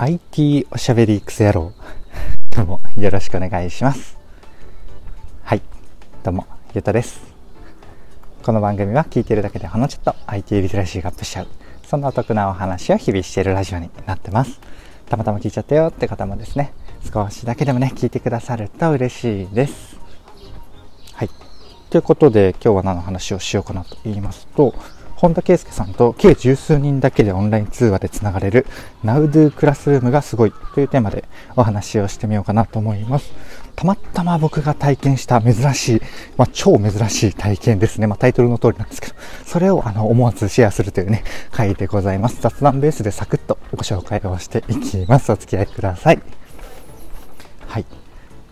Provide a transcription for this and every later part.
IT おしゃべりクソ野郎。どうもよろしくお願いします。はい。どうも、ゆうたです。この番組は聞いてるだけでほのちょっと IT リテラシーがアップしちゃう。そんなお得なお話を日々しているラジオになってます。たまたま聞いちゃったよって方もですね、少しだけでもね、聞いてくださると嬉しいです。はい。ということで、今日は何の話をしようかなと言いますと、本田圭佑さんと計十数人だけでオンライン通話でつながれる NowDo クラスルームがすごいというテーマでお話をしてみようかなと思います。たまたま僕が体験した珍しい、まあ、超珍しい体験ですね。まあ、タイトルの通りなんですけど、それをあの思わずシェアするというね、回でございます。雑談ベースでサクッとご紹介をしていきます。お付き合いください。はい。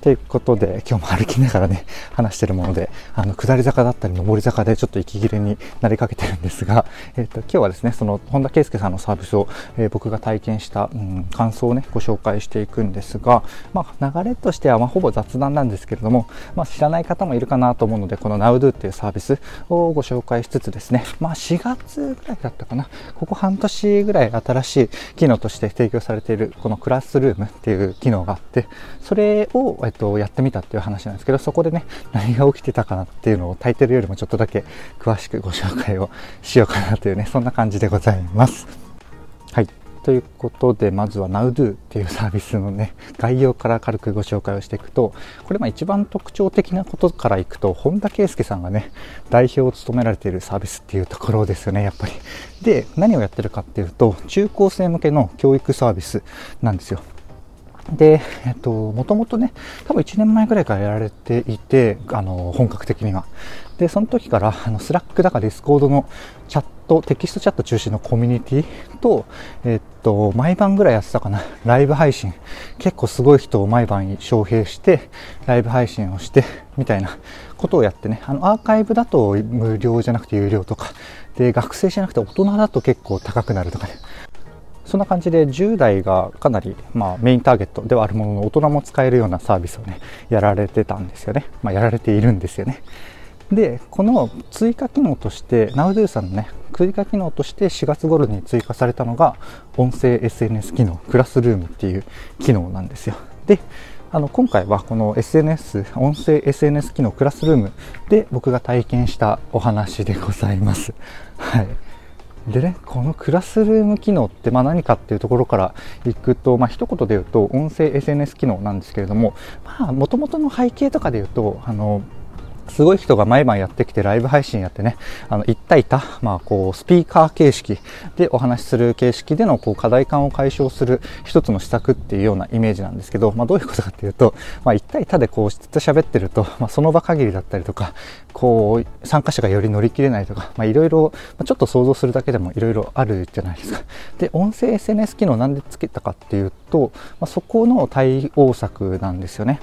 ということで、今日も歩きながらね、話してるもので、あの、下り坂だったり上り坂でちょっと息切れになりかけてるんですが、えっ、と、今日はですね、その、本田圭佑さんのサービスを、えー、僕が体験した、うん、感想をね、ご紹介していくんですが、まあ、流れとしては、ま、ほぼ雑談なんですけれども、まあ、知らない方もいるかなと思うので、この NowDo っていうサービスをご紹介しつつですね、まあ、4月ぐらいだったかな、ここ半年ぐらい新しい機能として提供されている、このクラスルームっていう機能があって、それを、えっと、やってみたっていう話なんですけど、そこでね、何が起きてたかなっていうのをタイトルよりもちょっとだけ詳しくご紹介をしようかなというね、そんな感じでございます。はい。ということで、まずは NowDo っていうサービスのね、概要から軽くご紹介をしていくと、これま一番特徴的なことからいくと、本田圭佑さんがね、代表を務められているサービスっていうところですよね、やっぱり。で、何をやってるかっていうと、中高生向けの教育サービスなんですよ。で、えっと、もともとね、多分1年前ぐらいからやられていて、あの、本格的には。で、その時から、あの、 Slack だか Discord のチャット、テキストチャット中心のコミュニティと、えっと、毎晩ぐらいやってたかな、ライブ配信。結構すごい人を毎晩招聘して、ライブ配信をして、みたいなことをやってね、あの、アーカイブだと無料じゃなくて有料とか、で、学生じゃなくて大人だと結構高くなるとかね、そんな感じで10代がかなり、まあ、メインターゲットではあるものの大人も使えるようなサービスをねやられてたんですよね、まあ、やられているんですよね。でこの追加機能として NowDo さんのね追加機能として4月頃に追加されたのが音声 SNS 機能クラスルームっていう機能なんですよ。であの今回はこの SNS 音声 SNS 機能クラスルームで僕が体験したお話でございます。はい。でね、このクラスルーム機能ってまあ何かっていうところからいくと、まあ一言で言うと音声 SNS 機能なんですけれども、まあ元々の背景とかで言うと、あの、すごい人が毎晩やってきてライブ配信やってね、あの、一対多、まあ、こう、スピーカー形式でお話しする形式での、こう、課題感を解消する一つの施策っていうようなイメージなんですけど、まあ、どういうことかっていうと、まあ、一対多でこう、ずっと喋ってると、まあ、その場限りだったりとか、こう、参加者がより乗り切れないとか、まあ、いろいろ、ま、ちょっと想像するだけでもいろいろあるじゃないですか。で、音声 SNS 機能なんでつけたかっていうと、まあ、そこの対応策なんですよね。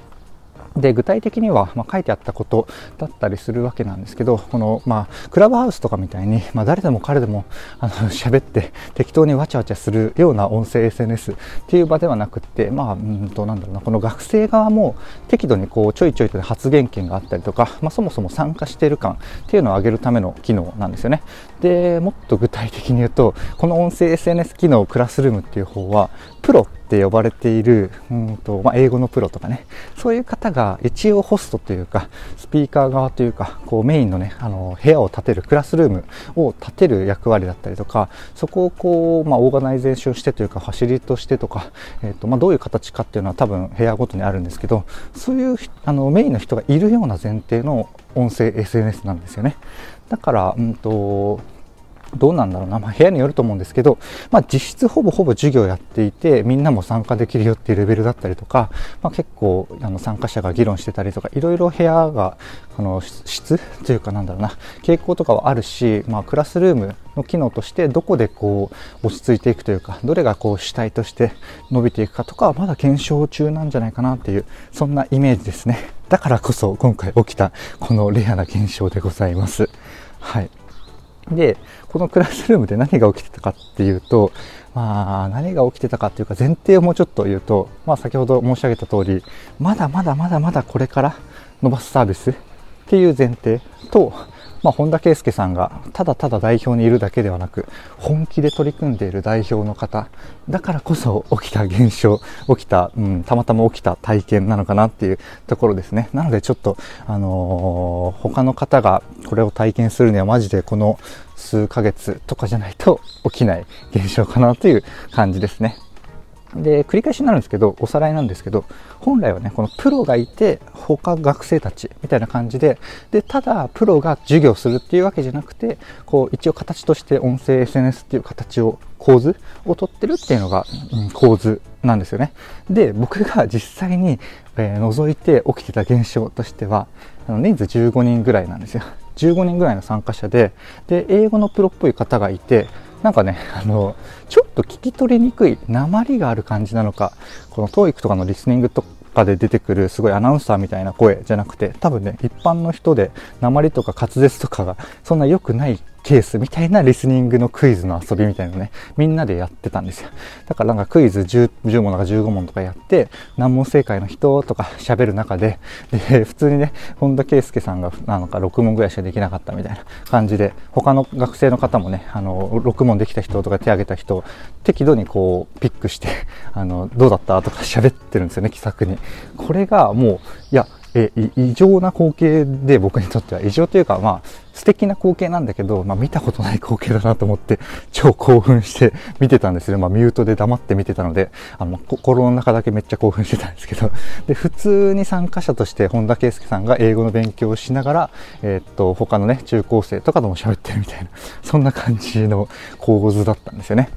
で具体的には、まあ、書いてあったことだったりするわけなんですけどこの、まあ、クラブハウスとかみたいに、まあ、誰でも彼でもあの 喋って適当にわちゃわちゃするような音声 SNS っていう場ではなくて、まあ、うんとなんだろうなこの学生側も適度にこうちょいちょいと発言権があったりとか、まあ、そもそも参加している感っていうのを上げるための機能なんですよね。でもっと具体的に言うとこの音声 SNS 機能クラスルームっていう方はプロって呼ばれている、うんとまあ、英語のプロとかねそういう方が一応ホストというかスピーカー側というかこうメインのねあの部屋を建てるクラスルームを建てる役割だったりとかそこをこう、まあ、 organization してというかファシリとしてとか、えーとまあ、どういう形かっていうのは多分部屋ごとにあるんですけどそういうあのメインの人がいるような前提の音声 SNS なんですよね。だから、うんとどうなんだろうな、まあ、部屋によると思うんですけど、まあ、実質ほぼほぼ授業やっていてみんなも参加できるよっていうレベルだったりとか、まあ、結構あの参加者が議論してたりとかいろいろ部屋があの質というかなんだろうな傾向とかはあるし、まあ、クラスルームの機能としてどこでこう落ち着いていくというかどれがこう主体として伸びていくかとかはまだ検証中なんじゃないかなっていうそんなイメージですね。だからこそ今回起きたこのレアな現象でございます。はい。で、このクラスルームで何が起きてたかっていうと、まあ、何が起きてたかっていうか前提をもうちょっと言うと、まあ先ほど申し上げた通り、まだまだまだまだこれから伸ばすサービスっていう前提と、まあ、本田圭佑さんがただただ代表にいるだけではなく本気で取り組んでいる代表の方だからこそ起きた現象起きた、うん、たまたま起きた体験なのかなっていうところですねなのでちょっと、あのー、他の方がこれを体験するにはマジでこの数ヶ月とかじゃないと起きない現象かなという感じですね。で、繰り返しになるんですけど、おさらいなんですけど、本来はね、このプロがいて、他学生たちみたいな感じで、で、ただプロが授業するっていうわけじゃなくて、こう、一応形として音声 SNS っていう形を、構図をとってるっていうのが、うん、構図なんですよね。で、僕が実際に、えー、覗いて起きてた現象としては、あの人数15人ぐらいなんですよ。15人ぐらいの参加者で、で、英語のプロっぽい方がいて、なんかね、あの、ちょっと聞き取りにくい、鉛がある感じなのか、この TOEIC とかのリスニングとかで出てくるすごいアナウンサーみたいな声じゃなくて、多分ね、一般の人で鉛とか滑舌とかがそんな良くないケースみたいなリスニングのクイズの遊びみたいなのね、みんなでやってたんですよ。だからなんかクイズ 10, 10問とか15問とかやって、難問正解の人とか喋る中で、で、普通にね、本田圭佑さんがなんか6問ぐらいしかできなかったみたいな感じで、他の学生の方もね、あの、6問できた人とか手挙げた人適度にこう、ピックして、あの、どうだったとか喋ってるんですよね、気さくに。これがもう、いや、え異常な光景で僕にとっては異常というかまあ素敵な光景なんだけど、まあ、見たことない光景だなと思って超興奮して見てたんですね、まあ、ミュートで黙って見てたのであの心の中だけめっちゃ興奮してたんですけど。で普通に参加者として本田圭佑さんが英語の勉強をしながら、えー、っと他のね中高生とかとも喋ってるみたいなそんな感じの構図だったんですよね。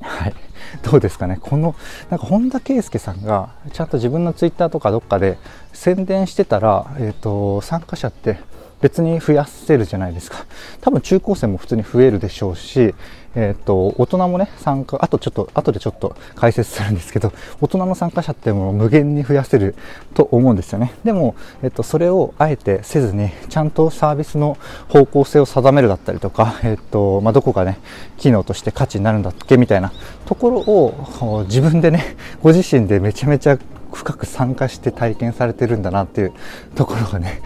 はい。どうですかね。このなんか本田圭佑さんがちゃんと自分のツイッターとかどっかで宣伝してたら、えーと、参加者って別に増やせるじゃないですか。多分中高生も普通に増えるでしょうし、え、ー、と大人もね参加あとちょっと後でちょっと解説するんですけど大人の参加者ってもう無限に増やせると思うんですよね。でも、え、ー、と、それをあえてせずにちゃんとサービスの方向性を定めるだったりとか、え、ー、とまあ、どこがね機能として価値になるんだっけみたいなところを自分でねご自身でめちゃめちゃ深く参加して体験されてるんだなっていうところがね、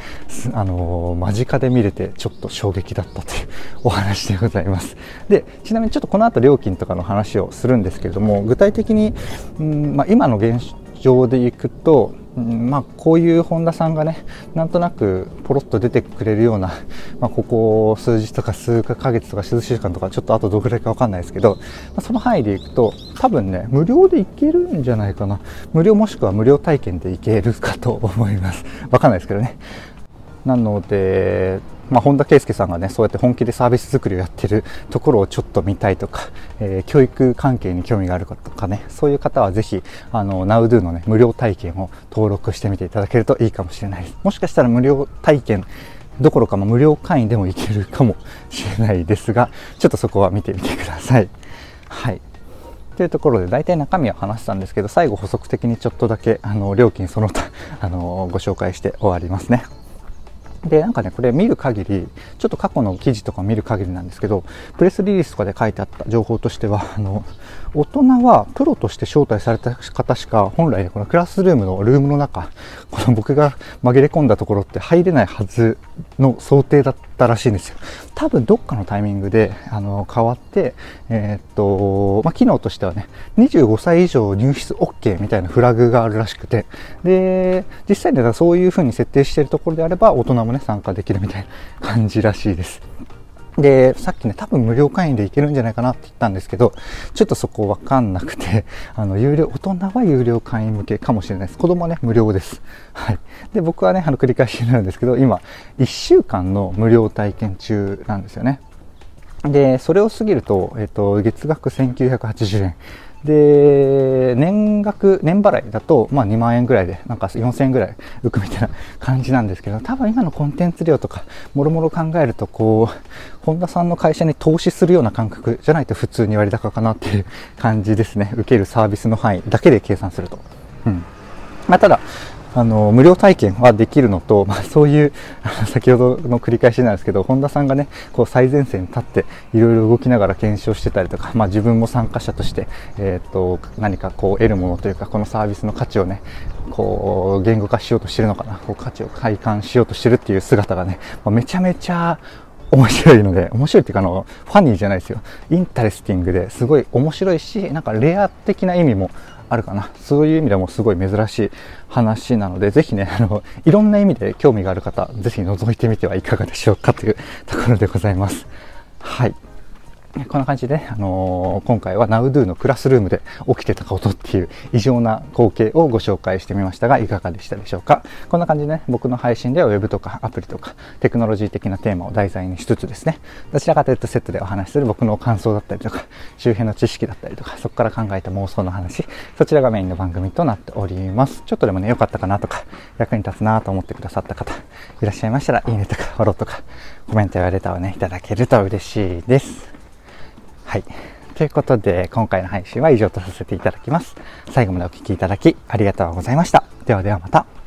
あのー、間近で見れてちょっと衝撃だったというお話でございます。で、ちなみにちょっとこの後料金とかの話をするんですけれども、具体的に、うんまあ、今の現状でいくと、うんまあ、こういう本田さんがねなんとなくポロッと出てくれるような、まあ、ここ数日とか数ヶ月とか数週間とかちょっとあとどれくらいか分かんないですけど、まあ、その範囲でいくと多分ね無料でいけるんじゃないかな。無料もしくは無料体験でいけるかと思います。分かんないですけどね。なのでまあ、本田圭佑さんがねそうやって本気でサービス作りをやってるところをちょっと見たいとか、えー、教育関係に興味があるかとかねそういう方はぜひあの NowDo のね無料体験を登録してみていただけるといいかもしれない。ですもしかしたら無料体験どころかも無料会員でもいけるかもしれないですがちょっとそこは見てみてください。はい。というところで大体中身は話したんですけど最後補足的にちょっとだけあの料金その他あのご紹介して終わりますね。で、なんかね、これ見る限り、ちょっと過去の記事とか見る限りなんですけど、プレスリリースとかで書いてあった情報としては、あの、大人はプロとして招待された方しか、本来このクラスルームのルームの中、この僕が紛れ込んだところって入れないはずの想定だった。らしいんですよ。多分どっかのタイミングで、あの、変わって、えー、っと、まあ、機能としてはね、25歳以上入室 OK みたいなフラグがあるらしくて、で、実際にはそういう風に設定してるところであれば、大人もね、参加できるみたいな感じらしいです。で、さっきね、多分無料会員でいけるんじゃないかなって言ったんですけど、ちょっとそこわかんなくて、あの、有料、大人は有料会員向けかもしれないです。子供はね、無料です。はい。で、僕はね、あの、繰り返しになるんですけど、今、1週間の無料体験中なんですよね。で、それを過ぎると、えっ、と、月額1980円。で、年額、年払いだと、まあ2万円ぐらいで、なんか4000円ぐらい浮くみたいな感じなんですけど、多分今のコンテンツ量とか、もろもろ考えると、こう、本田さんの会社に投資するような感覚じゃないと普通に割高かなっていう感じですね。受けるサービスの範囲だけで計算すると。うん。まあ、ただ、あの無料体験はできるのと、まあ、そういう 先ほどの繰り返しなんですけど本田さんがねこう最前線に立っていろいろ動きながら検証してたりとか、まあ、自分も参加者として、えーと、何かこう得るものというかこのサービスの価値をねこう言語化しようとしてるのかなこう価値を体感しようとしてるっていう姿がね、まあ、めちゃめちゃ面白いので、面白いっていうかあの、 funny じゃないですよ。 interesting ですごい面白いし、なんかレア的な意味もあるかな。そういう意味でもすごい珍しい話なので、ぜひね、あの、いろんな意味で興味がある方、ぜひ覗いてみてはいかがでしょうかというところでございます。はい。こんな感じで、あのー、今回は NowDo のクラスルームで起きてたことっていう異常な光景をご紹介してみましたが、いかがでしたでしょうか？こんな感じでね、僕の配信では Web とかアプリとかテクノロジー的なテーマを題材にしつつですね、どちらかというとセットでお話しする僕の感想だったりとか、周辺の知識だったりとか、そこから考えた妄想の話、そちらがメインの番組となっております。ちょっとでもね、良かったかなとか、役に立つなと思ってくださった方、いらっしゃいましたら、いいねとかフォローとか、コメントやレターをね、いただけると嬉しいです。はい。ということで、今回の配信は以上とさせていただきます。最後までお聴きいただきありがとうございました。ではではまた。